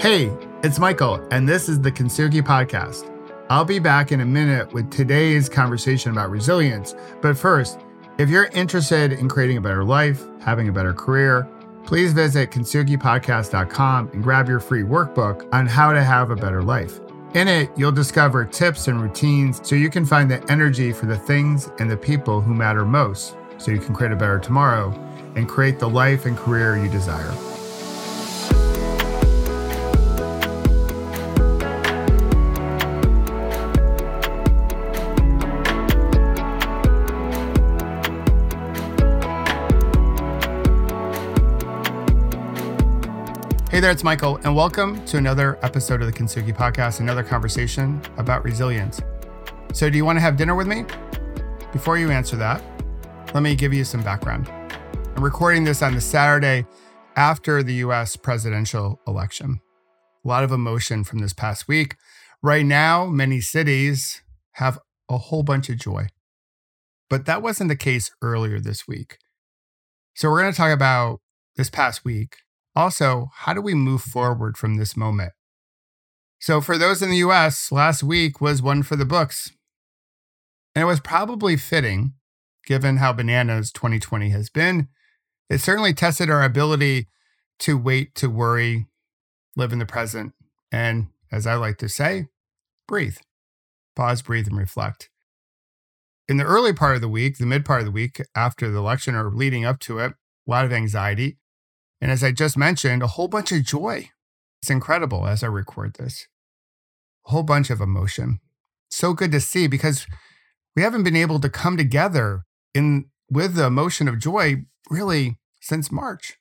Hey, it's Michael, and this is the Kintsugi Podcast. I'll be back in a minute with today's conversation about resilience. But first, if you're interested in creating a better life, having a better career, please visit kintsugipodcast.com and grab your free workbook on how to have a better life. In it, you'll discover tips and routines so you can find the energy for the things and the people who matter most so you can create a better tomorrow and create the life and career you desire. Hey there, it's Michael, and welcome to another episode of the Kintsugi Podcast, another conversation about resilience. So, do you want to have dinner with me? Before you answer that, let me give you some background. I'm recording this on the Saturday after the US presidential election. A lot of emotion from this past week. Right now, many cities have a whole bunch of joy, but that wasn't the case earlier this week. So, we're going to talk about this past week also, how do we move forward from this moment? So, for those in the US, last week was one for the books. And it was probably fitting, given how bananas 2020 has been. It certainly tested our ability to wait, to worry, live in the present, and as I like to say, breathe. Pause, breathe, and reflect. In the early part of the week, the mid part of the week after the election or leading up to it, a lot of anxiety, and as I just mentioned, a whole bunch of joy. It's incredible as I record this. A whole bunch of emotion. So good to see because we haven't been able to come together in with the emotion of joy really since March.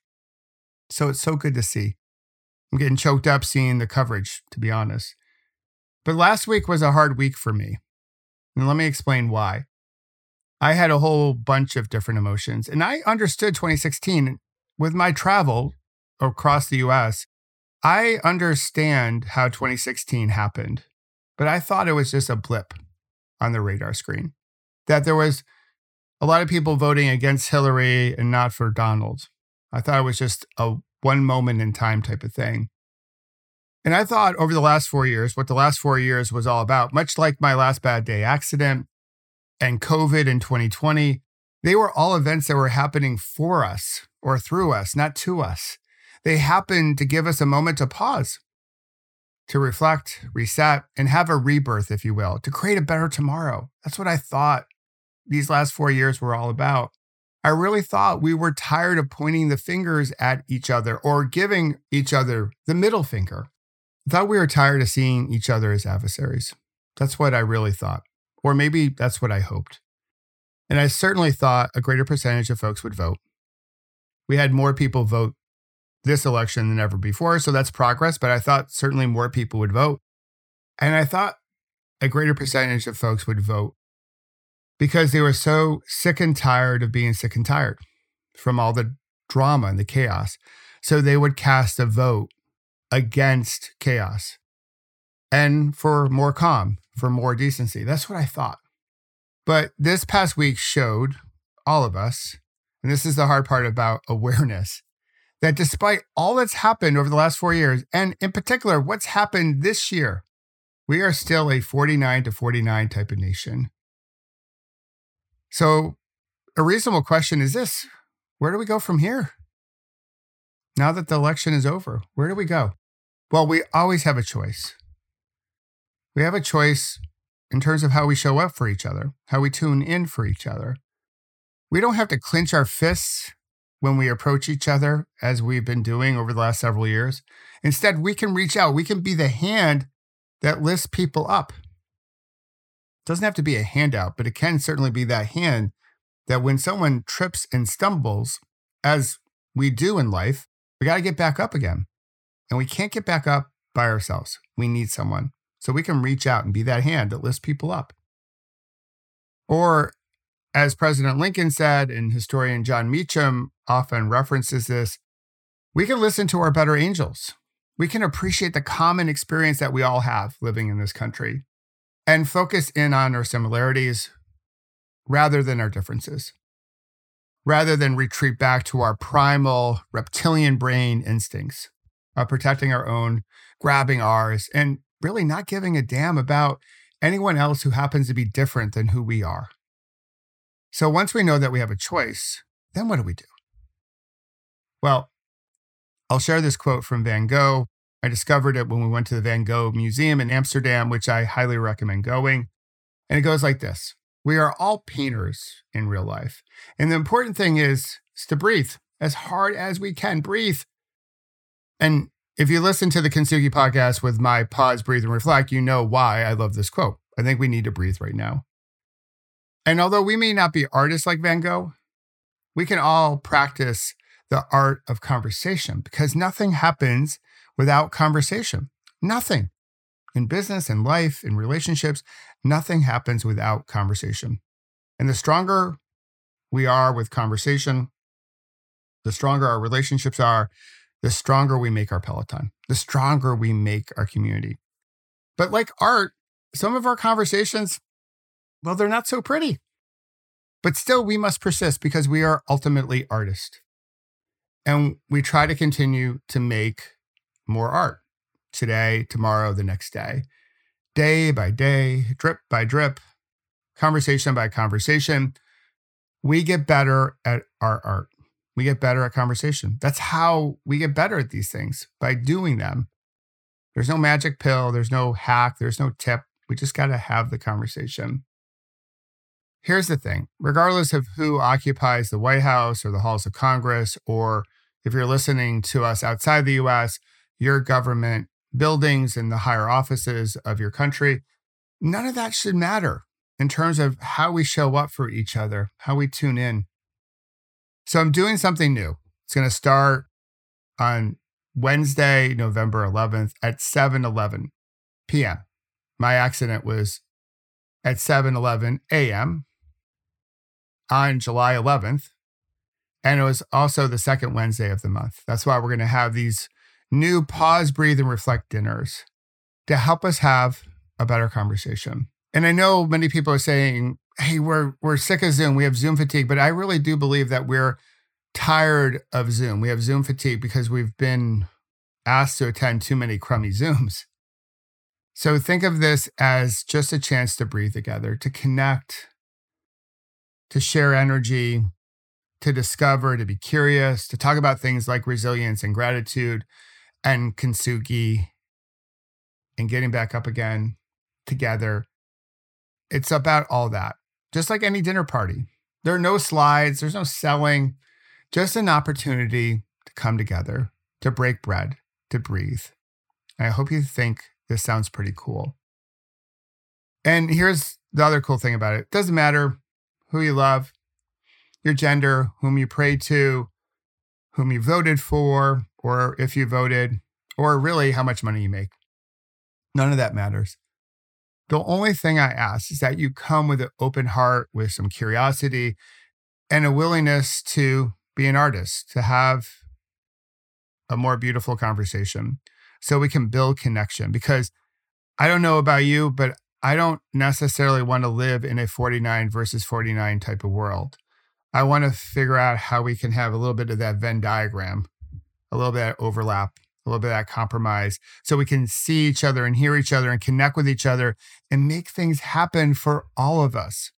So it's so good to see. I'm getting choked up seeing the coverage, to be honest. But last week was a hard week for me. And let me explain why. I had a whole bunch of different emotions, and I understood 2016 with my travel across the US, I understand how 2016 happened, but I thought it was just a blip on the radar screen. That there was a lot of people voting against Hillary and not for Donald. I thought it was just a one moment in time type of thing. And I thought over the last four years, what the last four years was all about, much like my last bad day accident and COVID in 2020, they were all events that were happening for us or through us, not to us. They happened to give us a moment to pause, to reflect, reset, and have a rebirth, if you will, to create a better tomorrow. That's what I thought these last four years were all about. I really thought we were tired of pointing the fingers at each other or giving each other the middle finger. I thought we were tired of seeing each other as adversaries. That's what I really thought. Or maybe that's what I hoped. And I certainly thought a greater percentage of folks would vote we had more people vote this election than ever before. So that's progress. But I thought certainly more people would vote. And I thought a greater percentage of folks would vote because they were so sick and tired of being sick and tired from all the drama and the chaos. So they would cast a vote against chaos and for more calm, for more decency. That's what I thought. But this past week showed all of us and this is the hard part about awareness, that despite all that's happened over the last four years, and in particular, what's happened this year, we are still a 49 to 49 type of nation. So, a reasonable question is this where do we go from here? Now that the election is over, where do we go? Well, we always have a choice. We have a choice in terms of how we show up for each other, how we tune in for each other, we don't have to clench our fists when we approach each other as we've been doing over the last several years. Instead, we can reach out. We can be the hand that lifts people up. It doesn't have to be a handout, but it can certainly be that hand that when someone trips and stumbles, as we do in life, we got to get back up again. And we can't get back up by ourselves. We need someone. So we can reach out and be that hand that lifts people up. Or as President Lincoln said, and historian Jon Meacham often references this, we can listen to our better angels. We can appreciate the common experience that we all have living in this country and focus in on our similarities rather than our differences. rather than retreat back to our primal reptilian brain instincts of protecting our own, grabbing ours, and really not giving a damn about anyone else who happens to be different than who we are. So once we know that we have a choice, then what do we do? Well, I'll share this quote from Van Gogh. I discovered it when we went to the Van Gogh Museum in Amsterdam, which I highly recommend going. And it goes like this We are all painters in real life. And the important thing is, is to breathe as hard as we can. Breathe. And if you listen to the Kintsugi podcast with my pause, breathe, and reflect, you know why I love this quote. I think we need to breathe right now. And although we may not be artists like Van Gogh, we can all practice the art of conversation because nothing happens without conversation. Nothing. In business, in life, in relationships, nothing happens without conversation. And the stronger we are with conversation, the stronger our relationships are, the stronger we make our Peloton, the stronger we make our community. But like art, some of our conversations, well, they're not so pretty. But still, we must persist because we are ultimately artists. And we try to continue to make more art today, tomorrow, the next day, day by day, drip by drip, conversation by conversation. We get better at our art we get better at conversation. That's how we get better at these things by doing them. There's no magic pill, there's no hack, there's no tip. We just got to have the conversation. Here's the thing regardless of who occupies the White House or the halls of Congress, or if you're listening to us outside the US, your government buildings and the higher offices of your country, none of that should matter in terms of how we show up for each other, how we tune in, so I'm doing something new. It's going to start on Wednesday, November 11th at 7 11 p.m. My accident was at 7 11 a.m. on July 11th. And it was also the second Wednesday of the month. That's why we're going to have these new pause, breathe, and reflect dinners to help us have a better conversation. And I know many people are saying, hey, we're we're sick of Zoom. We have Zoom fatigue, but I really do believe that we're tired of Zoom. We have Zoom fatigue because we've been asked to attend too many crummy Zooms. So think of this as just a chance to breathe together, to connect, to share energy, to discover, to be curious, to talk about things like resilience and gratitude and kintsugi and getting back up again together. It's about all that just like any dinner party. There are no slides, there's no selling, just an opportunity to come together, to break bread, to breathe. And I hope you think this sounds pretty cool. And here's the other cool thing about it it doesn't matter who you love, your gender, whom you pray to, whom you voted for, or if you voted, or really how much money you make. None of that matters. The only thing I ask is that you come with an open heart, with some curiosity, and a willingness to be an artist, to have a more beautiful conversation so we can build connection. Because I don't know about you, but I don't necessarily want to live in a 49 versus 49 type of world. I want to figure out how we can have a little bit of that Venn diagram, a little bit of overlap a little bit of that compromise so we can see each other and hear each other and connect with each other and make things happen for all of us.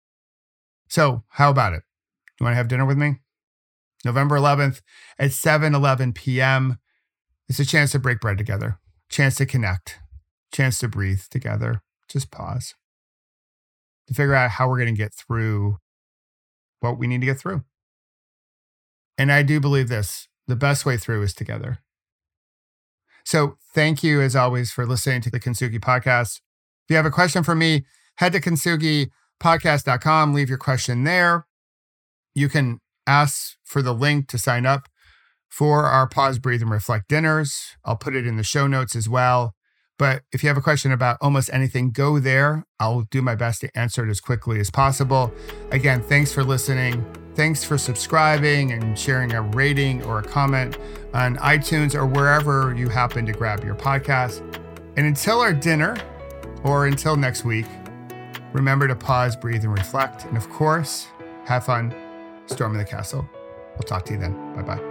So, how about it? You want to have dinner with me? November 11th at 7 11 p.m. It's a chance to break bread together, chance to connect, chance to breathe together. Just pause to figure out how we're going to get through what we need to get through. And I do believe this the best way through is together. So thank you, as always, for listening to the Kintsugi podcast. If you have a question for me, head to kintsugipodcast.com, leave your question there. You can ask for the link to sign up for our Pause, Breathe, and Reflect dinners. I'll put it in the show notes as well. But if you have a question about almost anything, go there. I'll do my best to answer it as quickly as possible. Again, thanks for listening. Thanks for subscribing and sharing a rating or a comment on iTunes or wherever you happen to grab your podcast. And until our dinner or until next week, remember to pause, breathe, and reflect. And of course, have fun storming the castle. We'll talk to you then. Bye bye.